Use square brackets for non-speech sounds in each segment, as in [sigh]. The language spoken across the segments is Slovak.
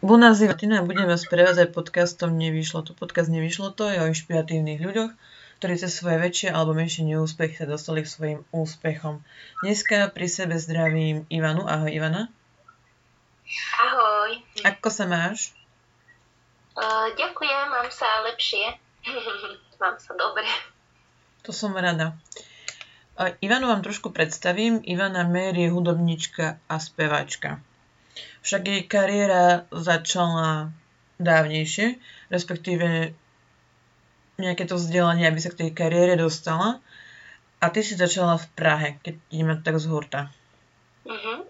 Buona Zivatina, budeme vás prevádzať podcastom Nevyšlo to. Podcast Nevyšlo to je o inšpiratívnych ľuďoch, ktorí cez svoje väčšie alebo menšie neúspechy sa dostali k svojim úspechom. Dneska pri sebe zdravím Ivanu. Ahoj Ivana. Ahoj. Ako sa máš? Uh, ďakujem, mám sa lepšie. [laughs] mám sa dobre. To som rada. Uh, Ivanu vám trošku predstavím. Ivana Mér je hudobnička a spevačka. Však jej kariéra začala dávnejšie, respektíve nejaké to vzdelanie, aby sa k tej kariére dostala. A ty si začala v Prahe, keď ideme tak z hurta. Uh-huh.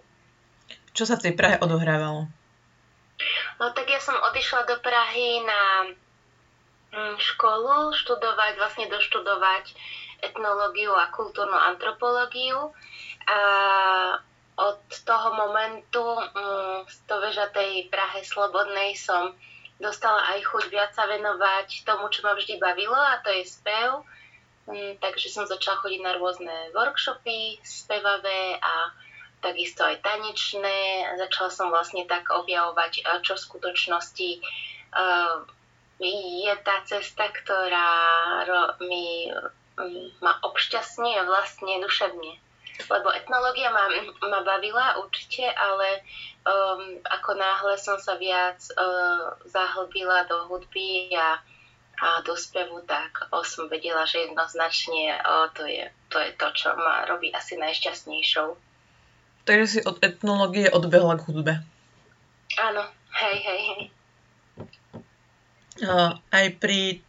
Čo sa v tej Prahe odohrávalo? No tak ja som odišla do Prahy na mm, školu študovať, vlastne doštudovať etnológiu a kultúrnu antropológiu. A od toho momentu mm, z vežatej Prahe Slobodnej som dostala aj chuť viac sa venovať tomu, čo ma vždy bavilo a to je spev. Mm, takže som začala chodiť na rôzne workshopy spevavé a takisto aj tanečné. Začala som vlastne tak objavovať, čo v skutočnosti uh, je tá cesta, ktorá mi, mm, ma obšťastňuje vlastne duševne lebo etnológia ma, ma bavila určite, ale um, ako náhle som sa viac uh, zahlbila do hudby a, a do spevu, tak som vedela, že jednoznačne o, to, je, to je to, čo ma robí asi najšťastnejšou. Takže si od etnológie odbehla k hudbe. Áno, hej, hej, hej. Uh, aj pri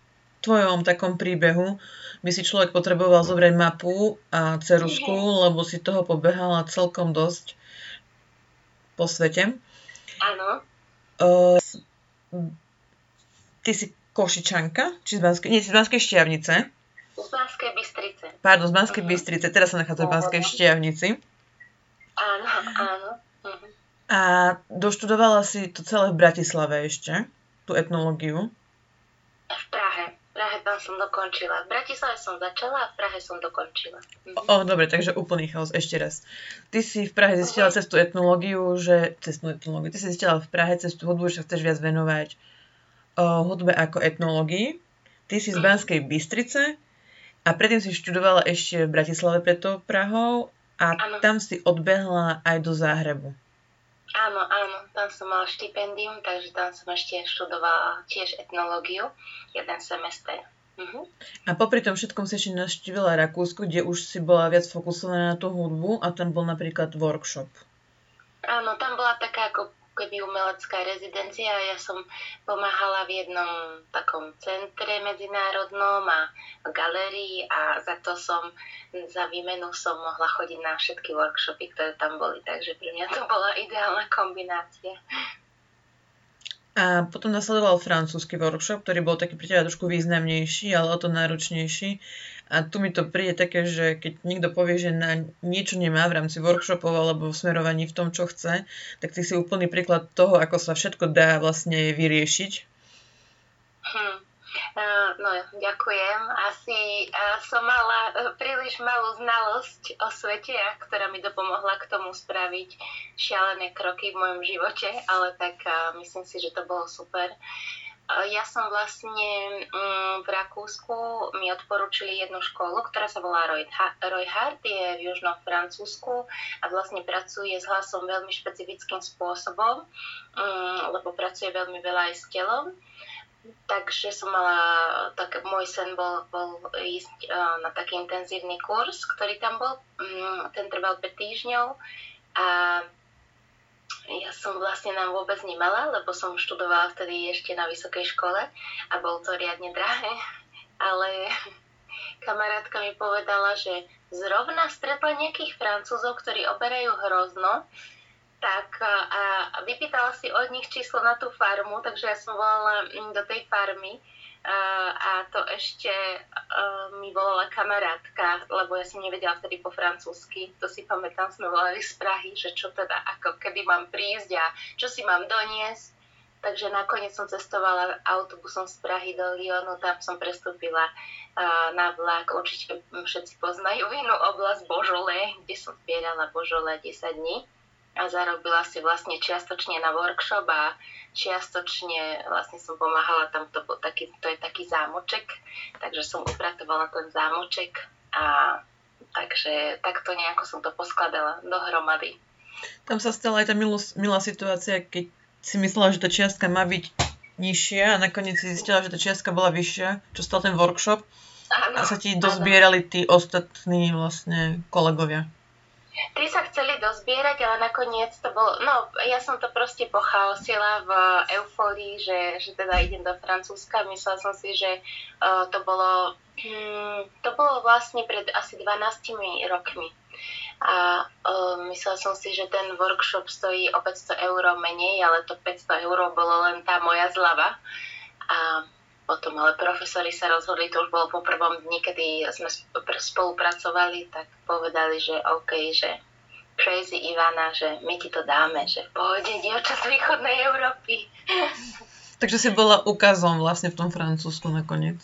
tvojom takom príbehu by si človek potreboval zobrať mapu a cerusku, lebo si toho pobehala celkom dosť po svete. Áno. Uh, ty si Košičanka? Či z Banskej, nie, si z Banskej Štiavnice? Z Banskej Bystrice. Pardon, z Banskej uh-huh. Bystrice. Teraz sa nachádza v Banskej Štiavnici. Áno, áno. Uh-huh. A doštudovala si to celé v Bratislave ešte, tú etnológiu? V Prahe. Tam som dokončila. V Bratislave som začala a v Prahe som dokončila. Mhm. O, dobre, takže úplný chaos. Ešte raz. Ty si v Prahe zistila uh-huh. cez tú etnológiu, že... Cez tú etnológiu. Ty si zistila v Prahe cez tú hudbu, že chceš viac venovať o, hudbe ako etnológii. Ty si z mhm. Banskej Bystrice a predtým si študovala ešte v Bratislave pred tou Prahou a ano. tam si odbehla aj do Záhrebu. Áno, áno, tam som mala štipendium, takže tam som ešte študovala tiež etnológiu, jeden semester. Uh-huh. A popri tom všetkom si ešte navštívila Rakúsku, kde už si bola viac fokusovaná na tú hudbu a tam bol napríklad workshop. Áno, tam bola taká ako keby umelecká rezidencia. Ja som pomáhala v jednom takom centre medzinárodnom a v galérii a za to som, za výmenu som mohla chodiť na všetky workshopy, ktoré tam boli. Takže pre mňa to bola ideálna kombinácia. A potom nasledoval francúzsky workshop, ktorý bol taký pre teba trošku významnejší, ale o to náročnejší. A tu mi to príde také, že keď niekto povie, že na niečo nemá v rámci workshopov alebo v smerovaní v tom, čo chce, tak ty si úplný príklad toho, ako sa všetko dá vlastne vyriešiť. Hm. No, ďakujem. Asi som mala príliš malú znalosť o svete, ktorá mi dopomohla k tomu spraviť šialené kroky v mojom živote, ale tak myslím si, že to bolo super. Ja som vlastne mm, v Rakúsku, mi odporúčili jednu školu, ktorá sa volá Roy Hart, je v južnom Francúzsku a vlastne pracuje s hlasom veľmi špecifickým spôsobom, mm, lebo pracuje veľmi veľa aj s telom. Takže som mala, tak môj sen bol, bol ísť na taký intenzívny kurz, ktorý tam bol. Mm, ten trval 5 týždňov a ja som vlastne nám vôbec nemala, lebo som študovala vtedy ešte na vysokej škole a bol to riadne drahé. Ale kamarátka mi povedala, že zrovna stretla nejakých francúzov, ktorí oberajú hrozno, tak a vypýtala si od nich číslo na tú farmu, takže ja som volala mm, do tej farmy a to ešte mi volala kamarátka, lebo ja som nevedela vtedy po francúzsky, to si pamätám, sme volali z Prahy, že čo teda, ako kedy mám prísť a čo si mám doniesť. Takže nakoniec som cestovala autobusom z Prahy do Lyonu, tam som prestúpila na vlak. Určite všetci poznajú inú oblasť Božole, kde som zbierala Božole 10 dní. A zarobila si vlastne čiastočne na workshop a čiastočne vlastne som pomáhala tam, to, taký, to je taký zámoček, takže som upratovala ten zámoček a takže takto nejako som to poskladala dohromady. Tam sa stala aj tá milú, milá situácia, keď si myslela, že tá čiastka má byť nižšia a nakoniec si zistila, že tá čiastka bola vyššia, čo stal ten workshop Áno, a sa ti dozbierali tí ostatní vlastne kolegovia. Tí sa chceli dozbierať, ale nakoniec to bolo, no ja som to proste pochaosila v eufórii, že, že teda idem do Francúzska. Myslela som si, že uh, to bolo, hmm, to bolo vlastne pred asi 12 rokmi. A uh, myslela som si, že ten workshop stojí o 500 eur menej, ale to 500 eur bolo len tá moja zlava. A potom ale profesori sa rozhodli, to už bolo po prvom dni, kedy sme spolupracovali, tak povedali, že OK, že crazy Ivana, že my ti to dáme, že v pohode, dievča z východnej Európy. [laughs] Takže si bola ukazom vlastne v tom Francúzsku nakoniec.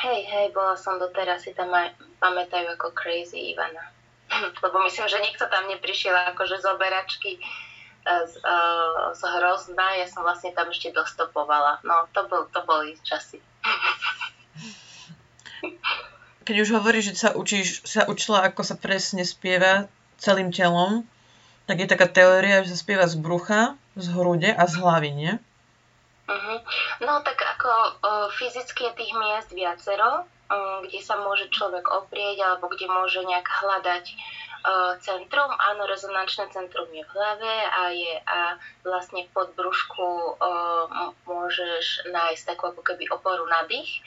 Hej, hej, bola som doteraz, si tam aj pamätajú ako crazy Ivana. [laughs] Lebo myslím, že nikto tam neprišiel akože z oberačky z, uh, z Hrozna, ja som vlastne tam ešte dostopovala. No, to, bol, to boli časy. Keď už hovoríš, že sa, učíš, sa učila, ako sa presne spieva celým telom, tak je taká teória, že sa spieva z brucha, z hrude a z hlavy, nie? Uh-huh. No tak ako uh, fyzicky je tých miest viacero, um, kde sa môže človek oprieť alebo kde môže nejak hľadať centrum, áno, rezonančné centrum je v hlave a je a vlastne v podbrušku môžeš nájsť takú ako keby oporu na dých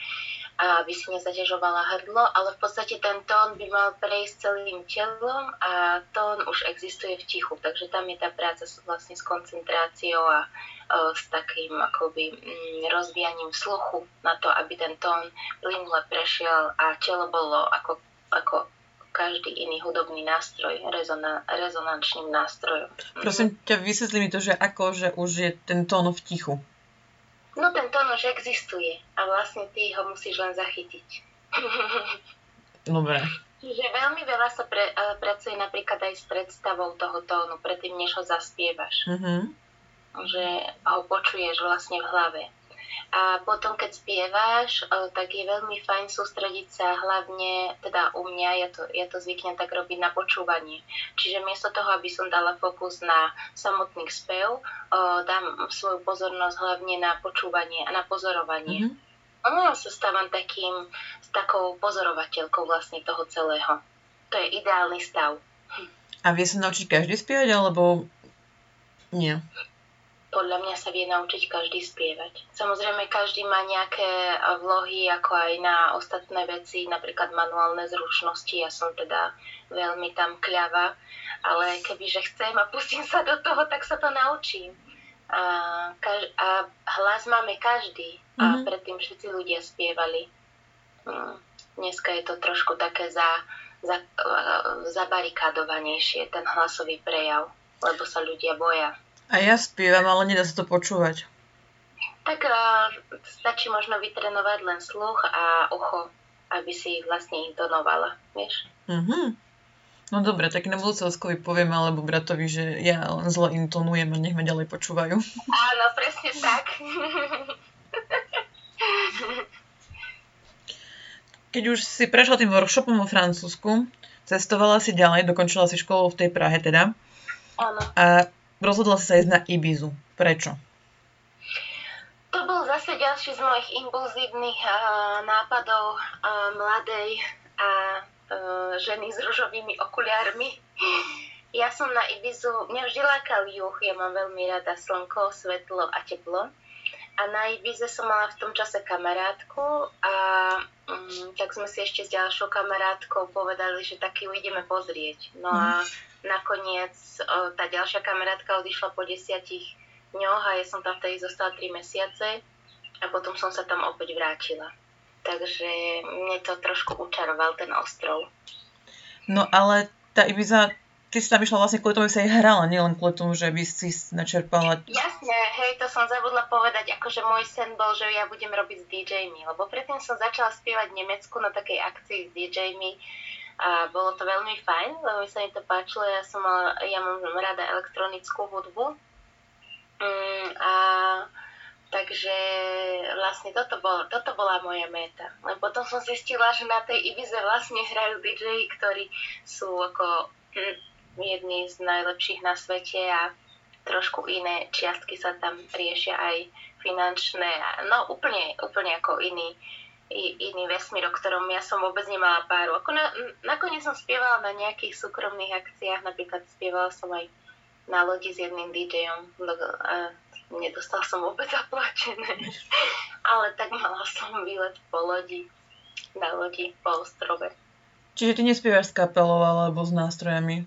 aby si nezaťažovala hrdlo, ale v podstate ten tón by mal prejsť celým telom a tón už existuje v tichu, takže tam je tá práca vlastne s koncentráciou a s takým akoby mm, rozvíjaním sluchu na to, aby ten tón plynule prešiel a telo bolo ako, ako každý iný hudobný nástroj rezona, rezonančným nástrojom. Prosím ťa, vysvetli mi to, že ako, že už je ten tón v tichu. No ten tón už existuje a vlastne ty ho musíš len zachytiť. [laughs] Dobre. Čiže veľmi veľa sa pre, uh, pracuje napríklad aj s predstavou toho tónu, predtým než ho zaspievaš. Mm-hmm. Že ho počuješ vlastne v hlave. A potom, keď spievaš, tak je veľmi fajn sústrediť sa hlavne, teda u mňa, ja to, ja to zvyknem tak robiť na počúvanie. Čiže miesto toho, aby som dala fokus na samotný spev, dám svoju pozornosť hlavne na počúvanie a na pozorovanie. Mm-hmm. No, sa stávam takým, s takou pozorovateľkou vlastne toho celého. To je ideálny stav. A vie sa naučiť každý spievať, alebo nie? Podľa mňa sa vie naučiť každý spievať. Samozrejme, každý má nejaké vlohy, ako aj na ostatné veci, napríklad manuálne zručnosti. Ja som teda veľmi tam kľava, ale kebyže chcem a pustím sa do toho, tak sa to naučím. A, kaž- a hlas máme každý a mm-hmm. predtým všetci ľudia spievali. Mm, dneska je to trošku také za, za, zabarikádovanejšie, ten hlasový prejav, lebo sa ľudia boja. A ja spievam, ale nedá sa to počúvať. Tak uh, stačí možno vytrenovať len sluch a ucho, aby si vlastne intonovala, vieš? Mhm. No dobre, tak na budúce Oskovi poviem alebo bratovi, že ja len zle intonujem a nech ma ďalej počúvajú. [laughs] Áno, presne tak. [laughs] Keď už si prešla tým workshopom vo Francúzsku, cestovala si ďalej, dokončila si školu v tej Prahe teda. Áno. A rozhodla sa ísť na Ibizu. Prečo? To bol zase ďalší z mojich impulzívnych uh, nápadov uh, mladej a uh, ženy s ružovými okuliármi. Ja som na Ibizu, mňa vždy lákal juh, ja mám veľmi rada slnko, svetlo a teplo. A na Ibize som mala v tom čase kamarátku a um, tak sme si ešte s ďalšou kamarátkou povedali, že taký ideme pozrieť. No a mhm nakoniec o, tá ďalšia kamarátka odišla po desiatich dňoch a ja som tam vtedy zostala 3 mesiace a potom som sa tam opäť vrátila. Takže mne to trošku učaroval ten ostrov. No ale tá Ibiza, ty si tam išla vlastne kvôli tomu, že sa aj hrala, nielen kvôli tomu, že by si načerpala... Jasne, hej, to som zabudla povedať, akože môj sen bol, že ja budem robiť s DJmi, lebo predtým som začala spievať v Nemecku na takej akcii s DJmi a bolo to veľmi fajn, veľmi sa mi to páčilo, ja som mala, ja mám rada elektronickú hudbu mm, a takže vlastne toto, bol, toto bola moja meta. Len potom som zistila, že na tej Ibize vlastne hrajú DJ, ktorí sú ako hm, jedni z najlepších na svete a trošku iné čiastky sa tam riešia aj finančné, no úplne, úplne ako iný, iný vesmír, o ktorom ja som vôbec nemala páru. Ako na, nakoniec som spievala na nejakých súkromných akciách, napríklad spievala som aj na lodi s jedným DJom a nedostal som vôbec [laughs] zaplačené. Ale tak mala som výlet po lodi, na lodi po ostrove. Čiže ty nespievaš s kapelou alebo s nástrojami?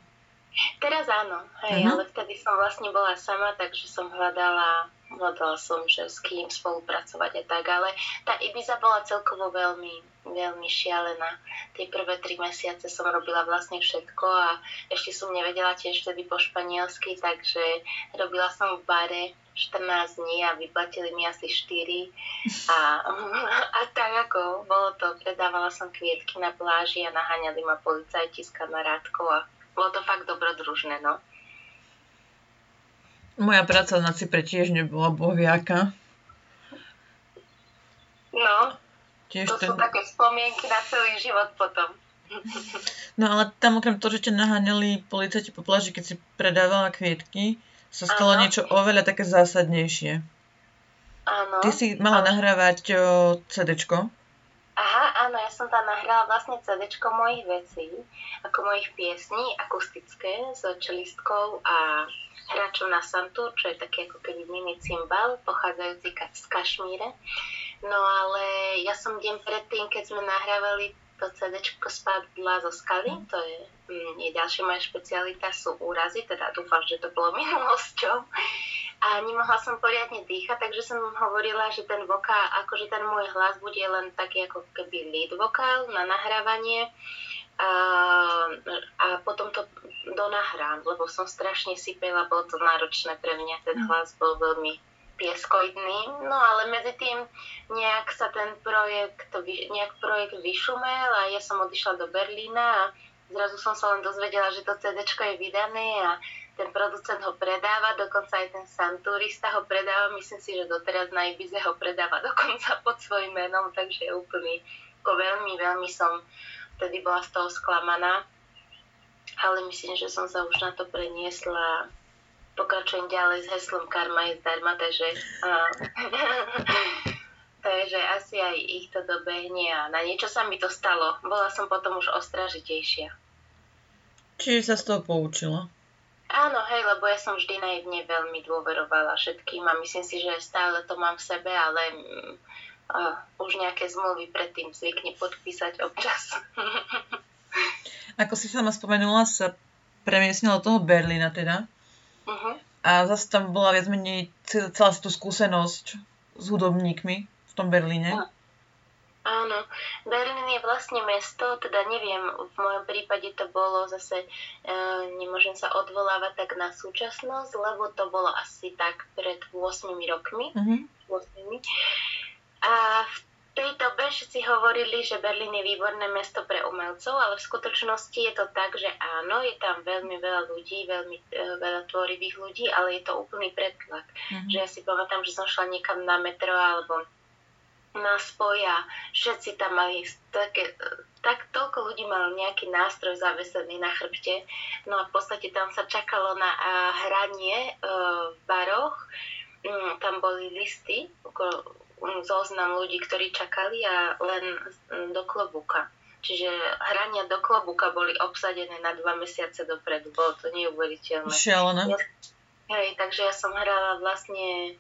Teraz áno, hej, uh-huh. ale vtedy som vlastne bola sama, takže som hľadala hľadala som, že s kým spolupracovať a tak, ale tá Ibiza bola celkovo veľmi, veľmi šialená. Tie prvé tri mesiace som robila vlastne všetko a ešte som nevedela tiež vtedy po španielsky, takže robila som v bare 14 dní a vyplatili mi asi 4 a, [laughs] a tak ako bolo to, predávala som kvietky na pláži a naháňali ma policajti s kamarátkou a bolo to fakt dobrodružné, no. Moja práca na Cypre tiež nebola bohviaka. No, tiež to ten... sú také spomienky na celý život potom. [laughs] No ale tam okrem toho, že ťa naháňali policajti po pláži, keď si predávala kvietky, sa stalo ano. niečo oveľa také zásadnejšie. Áno. Ty si mala ano. nahrávať CDčko. Aha, áno, ja som tam nahrala vlastne CDčko mojich vecí, ako mojich piesní, akustické, s čelistkou a hráčom na santu, čo je taký ako keby mini cymbal, pochádzajúci z Kašmíre. No ale ja som deň predtým, keď sme nahrávali to CD spadla zo skaly, to je, mm, je ďalšia moja špecialita, sú úrazy, teda dúfam, že to bolo [laughs] minulosťou. A nemohla som poriadne dýchať, takže som hovorila, že ten vokál, akože ten môj hlas bude len taký ako keby lead vokál na nahrávanie a, a potom to donahrám, lebo som strašne sypela, bolo to náročné pre mňa, ten mm. hlas bol veľmi pieskoidný, no ale medzi tým nejak sa ten projekt, nejak projekt vyšumel a ja som odišla do Berlína a zrazu som sa len dozvedela, že to CD je vydané a ten producent ho predáva, dokonca aj ten Santurista ho predáva, myslím si, že doteraz na Ibize ho predáva [laughs] dokonca pod svojím menom, takže je úplný, ako veľmi, veľmi som vtedy bola z toho sklamaná. Ale myslím, že som sa už na to preniesla pokračujem ďalej s heslom karma je zdarma, takže, uh, [laughs] takže asi aj ich to dobehne a na niečo sa mi to stalo. Bola som potom už ostražitejšia. Čiže sa z toho poučila? Áno, hej, lebo ja som vždy naivne veľmi dôverovala všetkým a myslím si, že stále to mám v sebe, ale uh, už nejaké zmluvy predtým zvykne podpísať občas. [laughs] Ako si sama spomenula, sa premiesnila do toho Berlína teda. Uh-huh. A zase tam bola viac menej celá tú skúsenosť s hudobníkmi v tom Berlíne. Uh-huh. Áno, Berlín je vlastne mesto, teda neviem, v mojom prípade to bolo zase, e, nemôžem sa odvolávať tak na súčasnosť, lebo to bolo asi tak pred 8 rokmi. Uh-huh. 8. A v tej dobe všetci hovorili, že Berlín je výborné mesto pre umelcov, ale v skutočnosti je to tak, že áno, je tam veľmi veľa ľudí, veľmi e, veľa tvorivých ľudí, ale je to úplný pretlak. Mm-hmm. Že ja si pamätám, že som šla niekam na metro alebo na spoja, všetci tam mali také, tak toľko ľudí malo nejaký nástroj zavesený na chrbte, no a v podstate tam sa čakalo na hranie e, v baroch, mm, tam boli listy, zoznam ľudí, ktorí čakali a len do klobúka. Čiže hrania do klobúka boli obsadené na dva mesiace dopredu. Bolo to neuveriteľné. Šialené. Hej, takže ja som hrala vlastne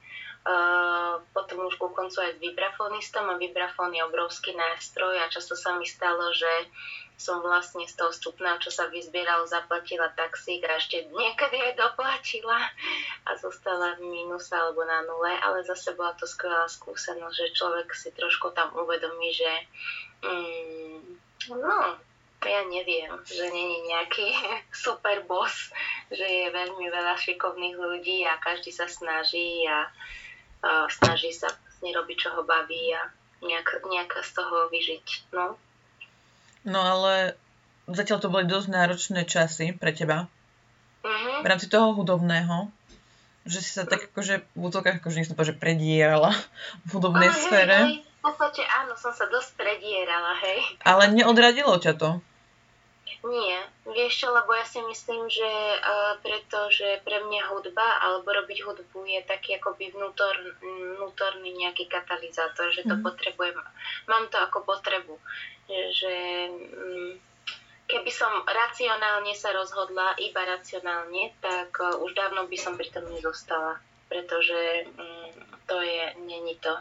potom už ku koncu aj vibrafonistom a vibrafón je obrovský nástroj a často sa mi stalo, že som vlastne z toho vstupného, čo sa vyzbieralo, zaplatila taxík a ešte niekedy aj doplatila a zostala v mínuse alebo na nule, ale zase bola to skvelá skúsenosť, že človek si trošku tam uvedomí, že mm, no, ja neviem, že není nejaký [laughs] super boss, že je veľmi veľa šikovných ľudí a každý sa snaží a, a snaží sa vlastne robiť, čo ho baví a nejak, nejak z toho vyžiť. No. No ale zatiaľ to boli dosť náročné časy pre teba Mhm. v rámci toho hudobného, že si sa tak akože v útokách akože nechcem povedať, že predierala v hudobnej hej, sfére, hej, v podstate áno, som sa dosť predierala, hej. ale neodradilo ťa to. Nie, vieš čo, lebo ja si myslím, že uh, pretože pre mňa hudba alebo robiť hudbu je taký akoby vnútor, vnútorný nejaký katalizátor, že to Mhm. potrebujem, mám to ako potrebu, že mm, keby som racionálne sa rozhodla, iba racionálne, tak uh, už dávno by som pri tom nezostala, pretože mm, to je, není to,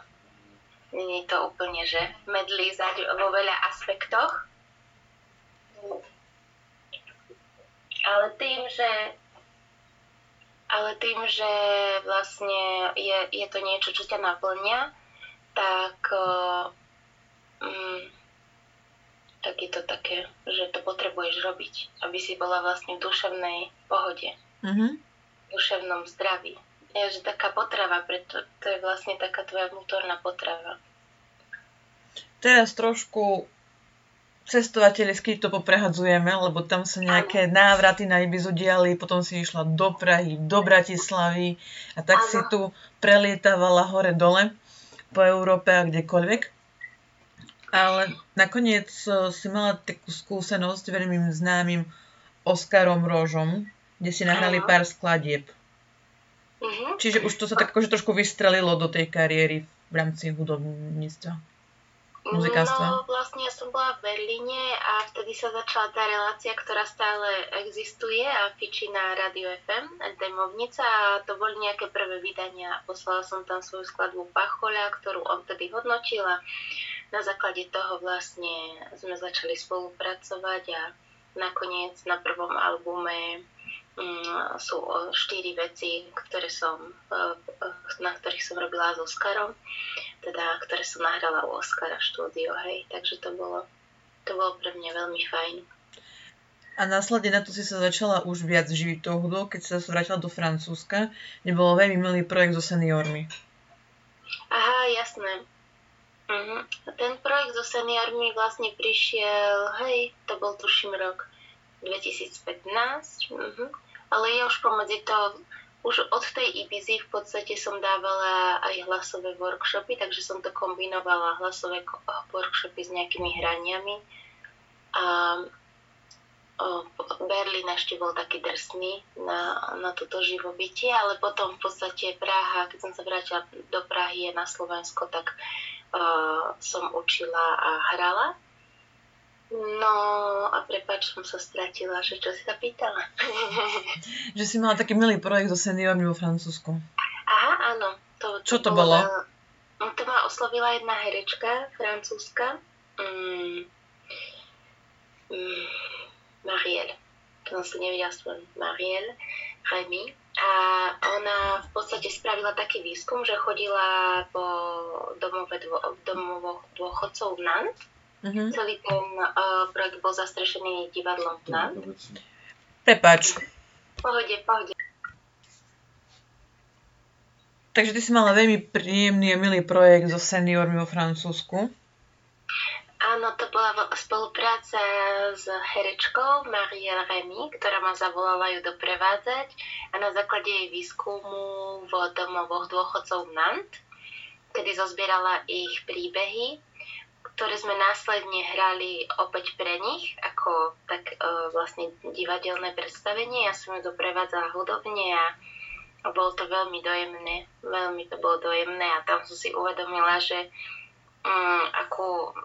není to úplne, že medlízať vo veľa aspektoch, ale tým, že ale tým, že vlastne je, je to niečo, čo ťa naplňa, tak, mm, tak je to také, že to potrebuješ robiť, aby si bola vlastne v duševnej pohode, Mhm. v duševnom zdraví. Je, že taká potrava, preto to je vlastne taká tvoja vnútorná potrava. Teraz trošku cestovateľsky to poprehadzujeme, lebo tam sa nejaké návraty na Ibizu diali, potom si išla do Prahy, do Bratislavy a tak Áno. si tu prelietávala hore-dole po Európe a kdekoľvek. Ale nakoniec eh, si mala takú skúsenosť veľmi známym Oskarom Rožom, kde si nahrali Áno. pár skladieb. Mhm. Čiže už to sa tak akože trošku vystrelilo do tej kariéry v rámci hudobníctva. Muzikánstva? No vlastne ja som bola v Berlíne a vtedy sa začala tá relácia, ktorá stále existuje a fičí na Radio FM, Demovnica a to boli nejaké prvé vydania. Poslala som tam svoju skladbu Pachoľa, ktorú on vtedy hodnotil a na základe toho vlastne sme začali spolupracovať a nakoniec na prvom albume sú o, štyri veci, ktoré som, e, e, na ktorých som robila s Oskarom teda, ktoré som nahrala u Oscara štúdio, hej, takže to bolo, to bolo pre mňa veľmi fajn. A následne na to si sa začala už viac živiť tou hudbou, keď sa vrátila do Francúzska, kde bol veľmi milý projekt so seniormi. Aha, jasné. Mhm. Ten projekt so seniormi vlastne prišiel, hej, to bol tuším rok 2015, mhm. ale je už pomedzi to, už od tej Ibizy v podstate som dávala aj hlasové workshopy, takže som to kombinovala hlasové workshopy s nejakými hraniami. A Berlín ešte bol taký drsný na, na toto živobytie, ale potom v podstate Praha, keď som sa vrátila do Prahy na Slovensko, tak uh, som učila a hrala. No a prepáč, som sa stratila, že čo si sa pýtala. [laughs] Že si mala taký milý projekt so seniormi vo Francúzsku. Aha, áno. To, Čo to bolo? veľ- No, to ma oslovila jedna herečka, francúzska. Mm, mm, Marielle. To som si nevedela spomenúť. Marielle Remy. A ona v podstate spravila taký výskum, že chodila po domove, dvo, domovoch dôchodcov v Nantes. Mhm. Celý ten uh, projekt bol zastrešený divadlom v Nantes. Prepač. Pohode, pohode. Takže ty si mala veľmi príjemný a milý projekt so seniormi vo Francúzsku. Áno, to bola spolupráca s herečkou Marielle Remy, ktorá ma zavolala ju doprevádzať a na základe jej výskumu v domovoch dôchodcov v Nantes, kedy zozbierala ich príbehy, ktoré sme následne hrali opäť pre nich, ako tak e, vlastne divadelné predstavenie. Ja som ju doprevádzala hudobne a bolo to veľmi dojemné, veľmi to bolo dojemné a tam som si uvedomila, že mm, ako,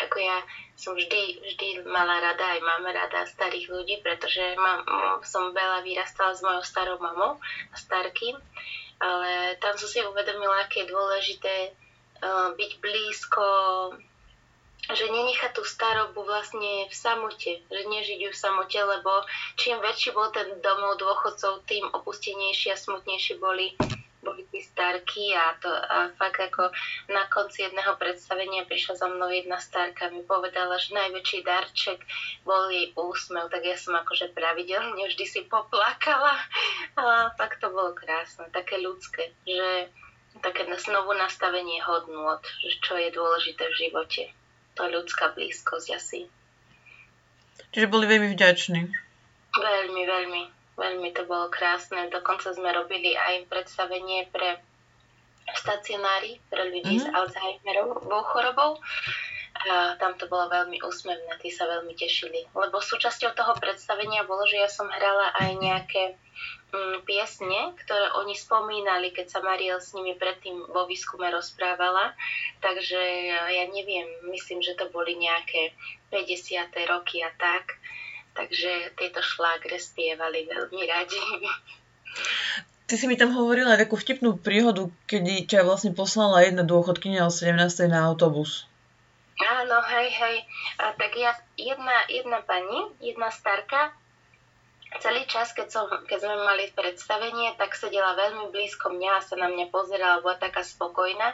ako ja som vždy, vždy mala rada, aj mám rada starých ľudí, pretože mám, som veľa vyrastala s mojou starou mamou a starkým, ale tam som si uvedomila, aké je dôležité uh, byť blízko že nenechať tú starobu vlastne v samote, že nežiť ju v samote, lebo čím väčší bol ten domov dôchodcov, tým opustenejší a smutnejší boli, boli tí starky a, to, a fakt ako na konci jedného predstavenia prišla za mnou jedna starka mi povedala, že najväčší darček bol jej úsmev, tak ja som akože pravidelne vždy si poplakala. A fakt to bolo krásne, také ľudské, že také znovu nastavenie hodnôt, čo je dôležité v živote to ľudská blízkosť asi. Čiže boli veľmi vďační. Veľmi, veľmi, veľmi to bolo krásne. Dokonca sme robili aj predstavenie pre stacionári pre ľudí mm-hmm. s Alzheimerovou chorobou. A tam to bolo veľmi úsmevné, tí sa veľmi tešili. Lebo súčasťou toho predstavenia bolo, že ja som hrala aj nejaké piesne, ktoré oni spomínali, keď sa Mariel s nimi predtým vo výskume rozprávala. Takže ja neviem, myslím, že to boli nejaké 50. roky a tak. Takže tieto šlágre spievali veľmi radi. Ty si mi tam hovorila takú vtipnú príhodu, keď ťa vlastne poslala jedna dôchodkynia o 17. na autobus. Áno, hej, hej. A tak ja, jedna, jedna pani, jedna starka, celý čas, keď, som, keď sme mali predstavenie, tak sedela veľmi blízko mňa a sa na mňa pozerala, bola taká spokojná.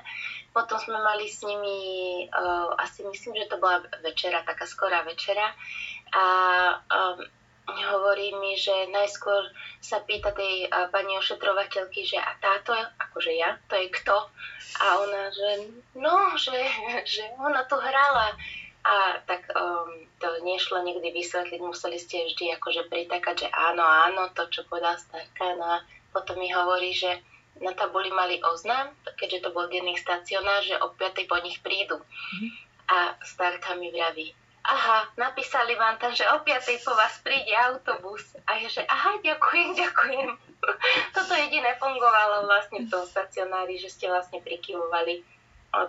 Potom sme mali s nimi, uh, asi myslím, že to bola večera, taká skorá večera. A um, hovorí mi, že najskôr sa pýta tej uh, pani ošetrovateľky, že a táto, akože ja, to je kto? A ona, že no, že, že ona to hrala. A tak um, to nešlo nikdy vysvetliť, museli ste vždy akože pritakať, že áno, áno, to, čo povedal starka. No a potom mi hovorí, že na tabuli mali oznám, keďže to bol denný stacionár, že o 5. po nich prídu. Mm-hmm. A starka mi vraví, aha, napísali vám tam, že o 5. po vás príde autobus. A je, že aha, ďakujem, ďakujem. [laughs] Toto jediné fungovalo vlastne v tom stacionári, že ste vlastne prikyvovali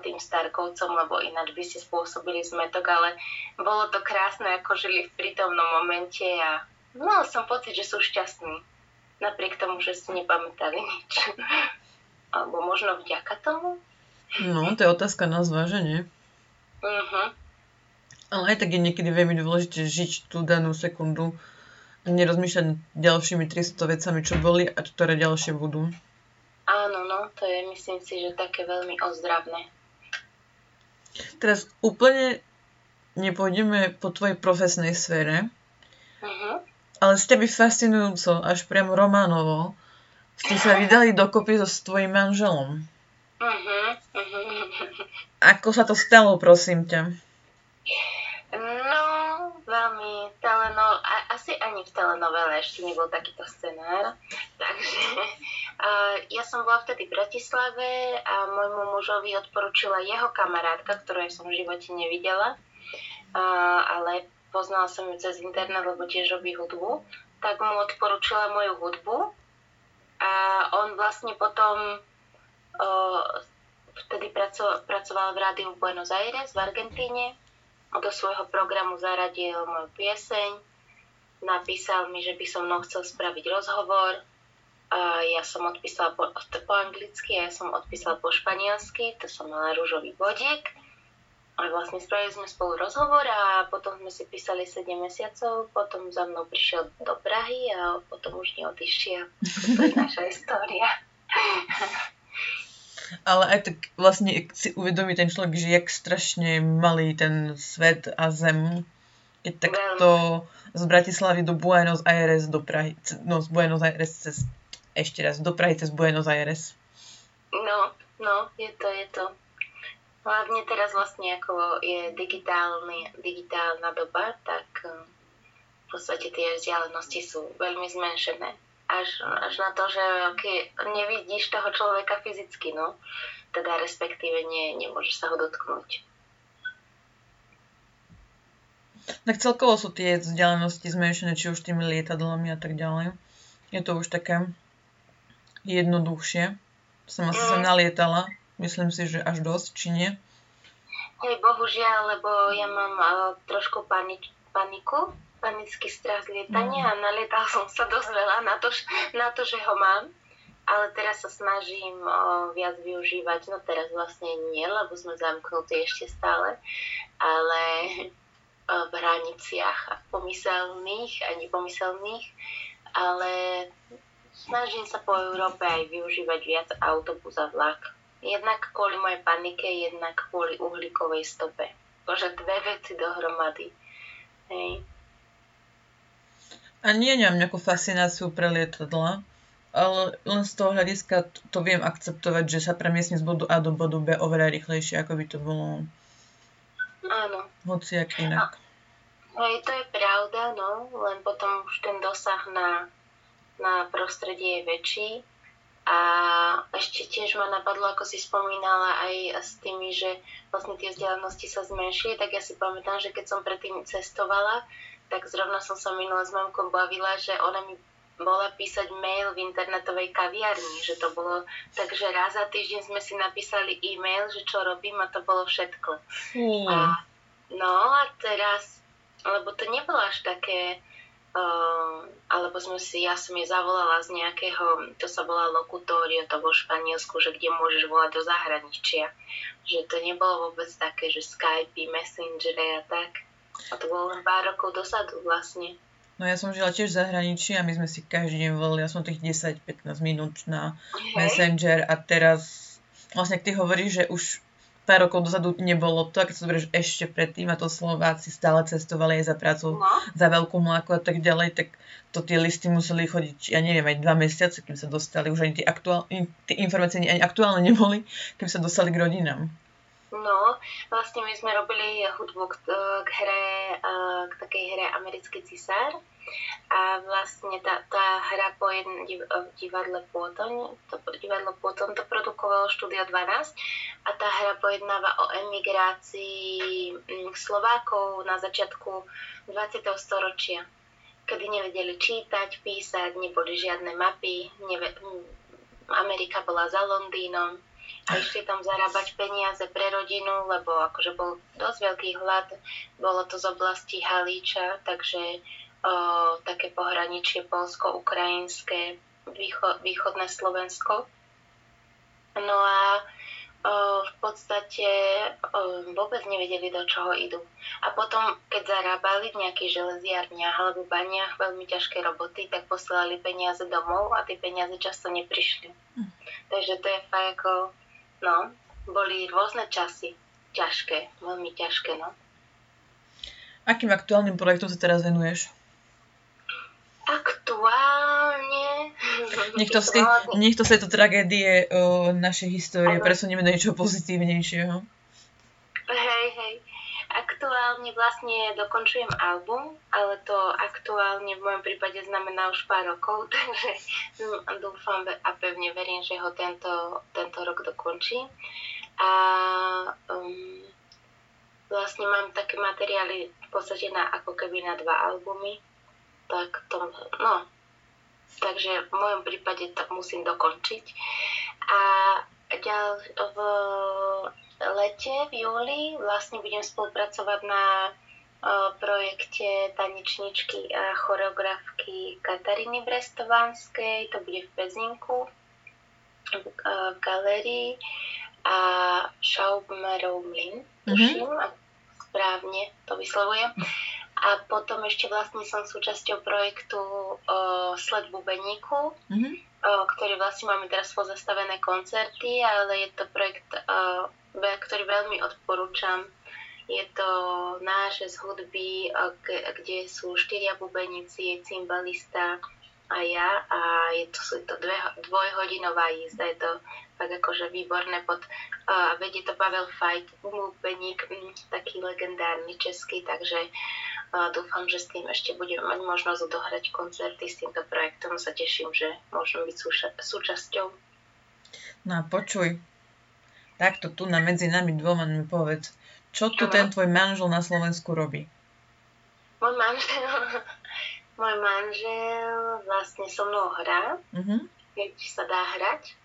tým starkovcom, lebo ináč by ste spôsobili zmetok, ale bolo to krásne, ako žili v prítomnom momente a mal som pocit, že sú šťastní. Napriek tomu, že si nepamätali nič. [laughs] Alebo možno vďaka tomu? No, to je otázka na zváženie. Uh-huh. Ale aj tak je niekedy veľmi dôležité žiť tú danú sekundu a nerozmýšľať ďalšími 300 vecami, čo boli a ktoré ďalšie budú. Áno, no, to je myslím si, že také veľmi ozdravné. Teraz úplne nepôjdeme po tvojej profesnej sfére, uh-huh. ale ste by fascinujúco, až priamo románovo, ste sa vydali dokopy so s tvojim manželom. Uh-huh. Uh-huh. Ako sa to stalo, prosím ťa? No, veľmi teleno... A, asi ani v telenovele ešte nebol takýto scenár. Takže ja som bola vtedy v Bratislave a môjmu mužovi odporúčila jeho kamarátka, ktorú som v živote nevidela. Ale poznala som ju cez internet, lebo tiež robí hudbu. Tak mu odporúčila moju hudbu. A on vlastne potom vtedy pracoval, v rádiu v Buenos Aires v Argentíne do svojho programu zaradil moju pieseň, napísal mi, že by so mnou chcel spraviť rozhovor. A ja som odpísala po, po anglicky a ja som odpísala po španielsky, to som mala rúžový bodík. A vlastne spravili sme spolu rozhovor a potom sme si písali 7 mesiacov, potom za mnou prišiel do Prahy a potom už neodišiel. To je naša história. ale aj tak vlastne si uvedomí ten človek, že jak strašne malý ten svet a zem, keď takto z Bratislavy do Buenos Aires do Prahy, no z Buenos Aires cez, ešte raz, do Prahy cez Buenos Aires. No, no, je to, je to. Hlavne teraz vlastne ako je digitálny, digitálna doba, tak eh, v podstate tie vzdialenosti sú veľmi zmenšené až, až na to, že okay, nevidíš toho človeka fyzicky, no. Teda respektíve nie, nemôžeš sa ho dotknúť. Tak celkovo sú tie vzdialenosti zmenšené, či už tými lietadlami a tak ďalej. Je to už také jednoduchšie. Som asi mm. sa nalietala. Myslím si, že až dosť, či nie? Hej, bohužiaľ, lebo ja mám uh, trošku panik, paniku panický strach z lietania mm. a nalietal som sa dosť veľa na to, na to, že ho mám. Ale teraz sa snažím o, viac využívať, no teraz vlastne nie, lebo sme zamknutí ešte stále, ale o, v hraniciach a pomyselných a nepomyselných, ale snažím sa po Európe aj využívať viac autobus a vlak. Jednak kvôli mojej panike, jednak kvôli uhlíkovej stope. Bože, dve veci dohromady. Hej. A nie nemám nejakú fascináciu pre lietadla, ale len z toho hľadiska to, viem akceptovať, že sa premiesne z bodu A do bodu B oveľa rýchlejšie, ako by to bolo Áno. hociak inak. Hej, to je pravda, no, len potom už ten dosah na, na prostredie je väčší. A ešte tiež ma napadlo, ako si spomínala aj s tými, že vlastne tie vzdialenosti sa zmenšili, tak ja si pamätám, že keď som predtým cestovala, tak zrovna som sa minula s mamkou bavila, že ona mi bola písať mail v internetovej kaviarni, že to bolo tak, že raz za týždeň sme si napísali e-mail, že čo robím a to bolo všetko. Mm. A, no a teraz lebo to nebolo až také, uh, alebo sme si, ja som je zavolala z nejakého, to sa volá lokutório, to vo Španielsku, že kde môžeš volať do zahraničia. Že to nebolo vôbec také, že Skype, Messenger a tak. A to bolo len pár rokov dosadu vlastne. No ja som žila tiež v zahraničí a my sme si každý deň volili, ja som tých 10-15 minút na okay. Messenger a teraz vlastne ty hovoríš, že už pár rokov dozadu nebolo to, keď sa zoberieš ešte predtým a to Slováci stále cestovali aj za prácu, no. za veľkú mláku a tak ďalej, tak to tie listy museli chodiť, ja neviem, aj dva mesiace, kým sa dostali, už ani tie, aktuál, tie informácie ani aktuálne neboli, kým sa dostali k rodinám. No, vlastne my sme robili hudbu k, k hre, k takej hre Americký cisár a vlastne tá, tá hra po jedn, v divadle Pôtoň, to divadlo Pôtoň to produkovalo štúdio 12 a tá hra pojednáva o emigrácii mm, Slovákov na začiatku 20. storočia, kedy nevedeli čítať, písať, neboli žiadne mapy, neve, Amerika bola za Londýnom a išli tam zarábať peniaze pre rodinu, lebo akože bol dosť veľký hlad, bolo to z oblasti Halíča, takže o, také pohraničie polsko-ukrajinské, východ, východné Slovensko. No a v podstate vôbec nevedeli, do čoho idú. A potom, keď zarábali v nejakých železiarniach alebo baniach veľmi ťažké roboty, tak posielali peniaze domov a tie peniaze často neprišli. Hm. Takže to je fakt ako, no, boli rôzne časy. Ťažké, veľmi ťažké, no. Akým aktuálnym projektom sa teraz venuješ? Aktuálne... Nech to, z tej, nech to z tejto tragédie o, našej histórie presunieme do niečoho pozitívnejšieho. Hej, hej. Aktuálne vlastne dokončujem album, ale to aktuálne v mojom prípade znamená už pár rokov, [laughs] takže dúfam a pevne verím, že ho tento, tento rok dokončím. A um, vlastne mám také materiály v podstate na, ako keby na dva albumy tak to, no, takže v mojom prípade to musím dokončiť. A ďal, v lete, v júli, vlastne budem spolupracovať na projekte tanečničky a choreografky Kataríny Brestovanskej, to bude v Pezinku, v galerii a Schaubmerov Mlin, tuším, mm-hmm. správne to vyslovujem. A potom ešte vlastne som súčasťou projektu o, Sled bubeníku, mm-hmm. o, ktorý vlastne máme teraz pozastavené koncerty, ale je to projekt, o, ktorý veľmi odporúčam. Je to náš z hudby, o, kde sú štyria bubeníci, cymbalista a ja a je to, je to dve, dvojhodinová jízda, je to tak akože výborné pod, uh, vedie to Pavel Fajt, bubeník, um, taký legendárny český, takže dúfam, že s tým ešte budem mať možnosť odohrať koncerty s týmto projektom. Sa teším, že môžem byť súča- súčasťou. No a počuj, takto tu na medzi nami dvoma mi povedz, čo tu ano. ten tvoj manžel na Slovensku robí? Môj manžel, [laughs] môj manžel vlastne so mnou hrá, uh-huh. keď sa dá hrať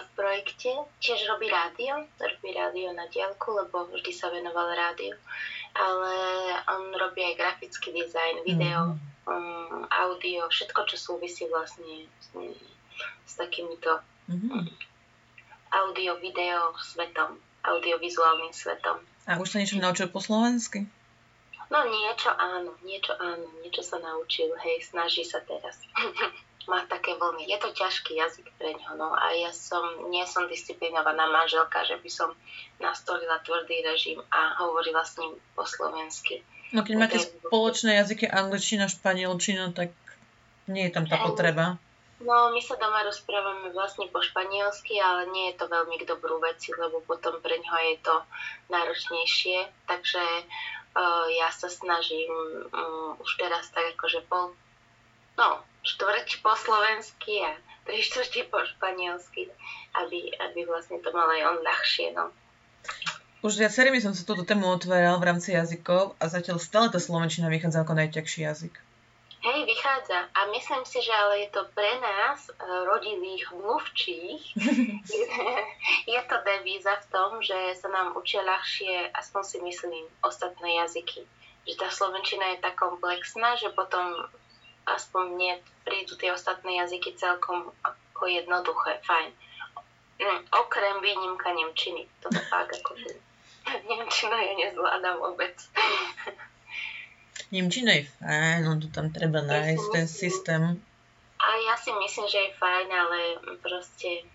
v projekte. Tiež robí rádio, robí rádio na diálku, lebo vždy sa venoval rádiu ale on robí aj grafický dizajn, video, mm. um, audio, všetko, čo súvisí vlastne s, s takýmito mm-hmm. audio, video svetom, audiovizuálnym svetom. A už sa niečo naučil po slovensky? No niečo áno, niečo áno, niečo sa naučil, hej, snaží sa teraz. [laughs] má také vlny. Je to ťažký jazyk pre ňo, no a ja som, nie som disciplinovaná manželka, že by som nastolila tvrdý režim a hovorila s ním po slovensky. No keď máte spoločné jazyky angličtina, španielčina, tak nie je tam tá potreba. No, my sa doma rozprávame vlastne po španielsky, ale nie je to veľmi k dobrú veci, lebo potom pre ňoho je to náročnejšie. Takže uh, ja sa snažím um, už teraz tak akože pol, no, štvrť po slovensky a tri štvrti po španielsky, aby, aby vlastne to mal aj on ľahšie, no. Už viacerými som sa túto tému otváral v rámci jazykov a zatiaľ stále tá slovenčina vychádza ako najťažší jazyk. Hej, vychádza. A myslím si, že ale je to pre nás, e, rodilých mluvčích, [laughs] je to devíza v tom, že sa nám učia ľahšie, aspoň si myslím, ostatné jazyky. Že tá slovenčina je tak komplexná, že potom aspoň mne prídu tie ostatné jazyky celkom ako jednoduché, fajn. Mm, okrem výnimka Nemčiny. To fakt ako [laughs] Nemčina ja nezvládam vôbec. Nemčina je fajn, no to tam treba nájsť ten systém. A ja si myslím, že je fajn, ale proste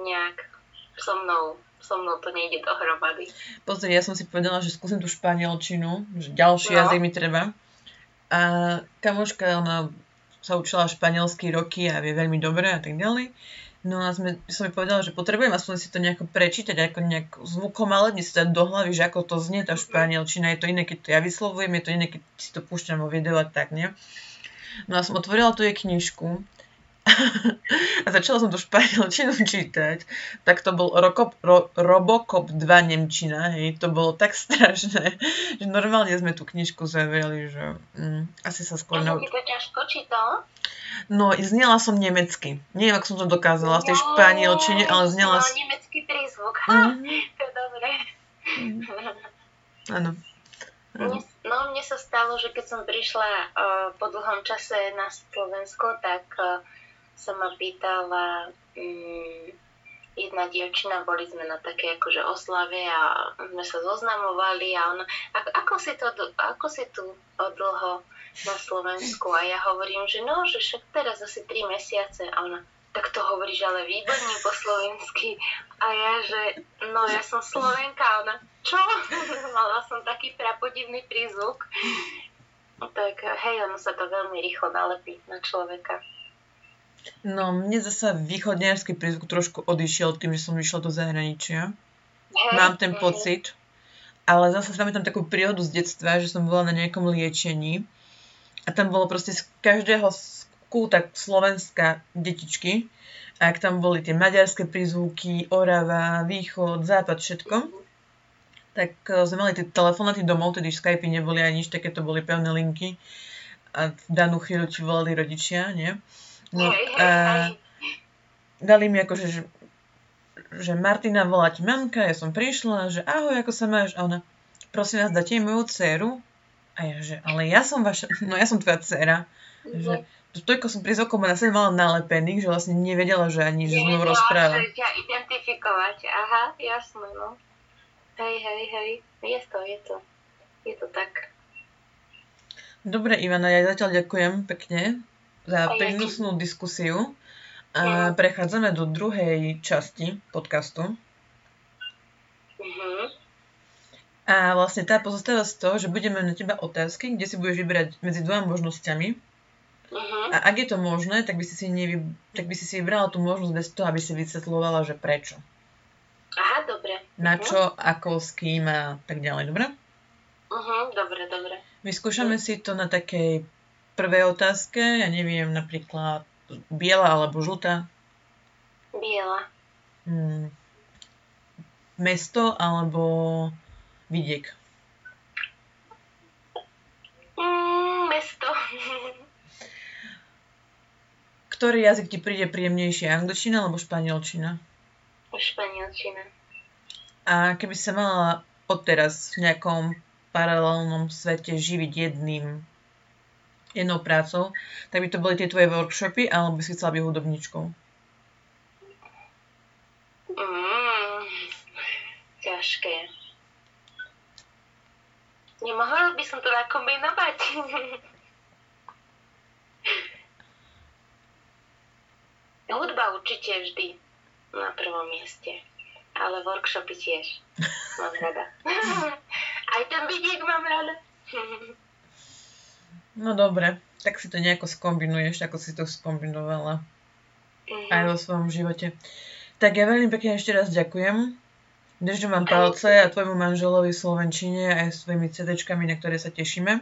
nejak so mnou, so mnou to nejde dohromady. Pozri, ja som si povedala, že skúsim tú španielčinu, že ďalší no. jazyk mi treba. A kamoška, ona sa učila španielsky roky a vie veľmi dobre a tak ďalej. No a sme, som mi povedala, že potrebujem aspoň si to nejako prečítať, ako nejak zvukom, ale si dať do hlavy, že ako to znie tá španielčina. Je to iné, keď to ja vyslovujem, je to iné, keď si to púšťam vo videu a tak, nie? No a som otvorila tu jej knižku a začala som tu španielčinu [laughs] čítať, tak to bol Rokop, ro, Robocop 2 Nemčina, hej, to bolo tak strašné, že normálne sme tú knižku zavreli, že mm, asi sa skôr... Ja to ťažko čítal? No, znela som nemecky. Neviem, ako som to dokázala v tej španielčine, ale znela... No, nemecký prízvuk, ha, [laughs] mm-hmm. to je dobré. Áno. Mne, no, mne sa stalo, že keď som prišla uh, po dlhom čase na Slovensko, tak uh, sa ma pýtala um, jedna dievčina, boli sme na také akože oslave a sme sa zoznamovali a ona, ako, ako, si, to, ako si tu dlho na Slovensku a ja hovorím, že no, že však teraz asi 3 mesiace a ona, tak to hovoríš ale výborne po slovensky a ja, že no ja som Slovenka a ona, čo? [laughs] Mala som taký prapodivný prízvuk. Tak hej, ono sa to veľmi rýchlo nalepí na človeka. No, mne zasa východniarský prízvuk trošku odišiel tým, že som vyšla do zahraničia. Hej, Mám ten pocit. Ale zase sa tam takú príhodu z detstva, že som bola na nejakom liečení a tam bolo proste z každého kúta Slovenska detičky. A ak tam boli tie maďarské prízvuky, Orava, Východ, Západ, všetko, tak e, sme mali tie telefonáty domov, tedy Skype neboli ani nič, takéto boli pevné linky. A v danú chvíľu ti volali rodičia, nie? No, a dali mi akože, že, že Martina volať mamka, ja som prišla, že ahoj, ako sa máš? A ona, prosím vás, dáte moju dceru? A ja, že, ale ja som vaša, [laughs] no ja som tvoja dcera. Že, toľko som pri zokom na sebe mala nalepených, že vlastne nevedela, že ani, že znovu rozpráva. že ťa identifikovať. Aha, jasné, no. Hej, hej, hej. Je to, je to. Je to tak. Dobre, Ivana, ja zatiaľ ďakujem pekne za prínosnú diskusiu. A prechádzame do druhej časti podcastu. Uh-huh. A vlastne tá pozostáva z toho, že budeme na teba otázky, kde si budeš vybrať medzi dvoma možnosťami. Uh-huh. A ak je to možné, tak by si si, nevy... tak by si si vybrala tú možnosť bez toho, aby si vysvetľovala, že prečo. Aha, dobre. Na uh-huh. čo, ako, s kým a tak ďalej, dobre? Uh-huh, dobre, dobre. Vyskúšame uh-huh. si to na takej prvej otázke, ja neviem, napríklad biela alebo žltá? Biela. Hmm. Mesto alebo vidiek? Mm, mesto. [laughs] Ktorý jazyk ti príde príjemnejšie, angličtina alebo španielčina? Španielčina. A keby sa mala odteraz v nejakom paralelnom svete živiť jedným jednou prácou, tak by to boli tie tvoje workshopy, alebo by si chcela byť hudobničkou? Mm, ťažké. Nemohla by som to nakombinovať. [laughs] Hudba určite vždy na prvom mieste. Ale workshopy tiež. Mám rada. [laughs] Aj ten vidiek mám rada. [laughs] No dobre, tak si to nejako skombinuješ, ako si to skombinovala. Mhm. aj vo svojom živote. Tak ja veľmi pekne ešte raz ďakujem. Držím vám palce a tvojmu manželovi v Slovenčine aj s svojimi CDčkami, na ktoré sa tešíme.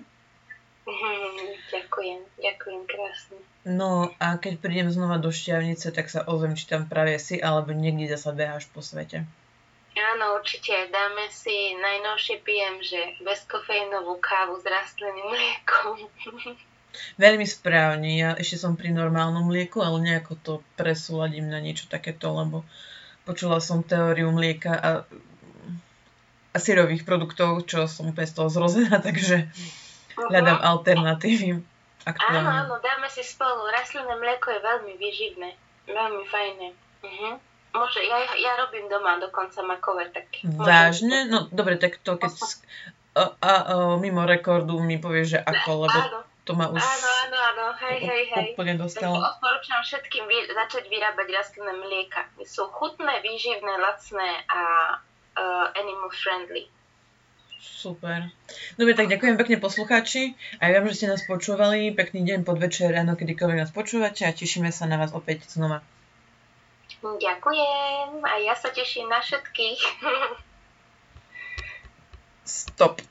Mhm, Ďakujem, ďakujem krásne. No a keď prídem znova do Šťavnice, tak sa ozvem, či tam práve si, alebo niekde zasa beháš po svete. Áno, určite. Dáme si, najnovšie pijem, že bezkofeínovú kávu s rastlinným mliekom. [laughs] Veľmi správne, ja ešte som pri normálnom mlieku, ale nejako to presúladím na niečo takéto, lebo počula som teóriu mlieka a, a syrových produktov, čo som úplne z toho zrozená, [laughs] takže hľadám alternatívy Áno, aktuálne. áno, dáme si spolu. Rastlinné mlieko je veľmi výživné. Veľmi fajné. Mhm. Môže, ja, ja robím doma dokonca makové, tak... Vážne? No dobre, tak to keď a, a, a, mimo rekordu mi povieš, že ako, lebo Áno, to ma už áno, áno, áno, hej, hej, hej. úplne Tak dostalo. odporúčam všetkým vy, začať vyrábať rastlinné mlieka. Sú chutné, výživné, lacné a uh, animal friendly. Super. Dobre, tak ďakujem pekne poslucháči a ja viem, že ste nás počúvali. Pekný deň, podvečer, ráno, kedykoľvek nás počúvate a tešíme sa na vás opäť znova. Ďakujem a ja sa teším na všetkých. Stop.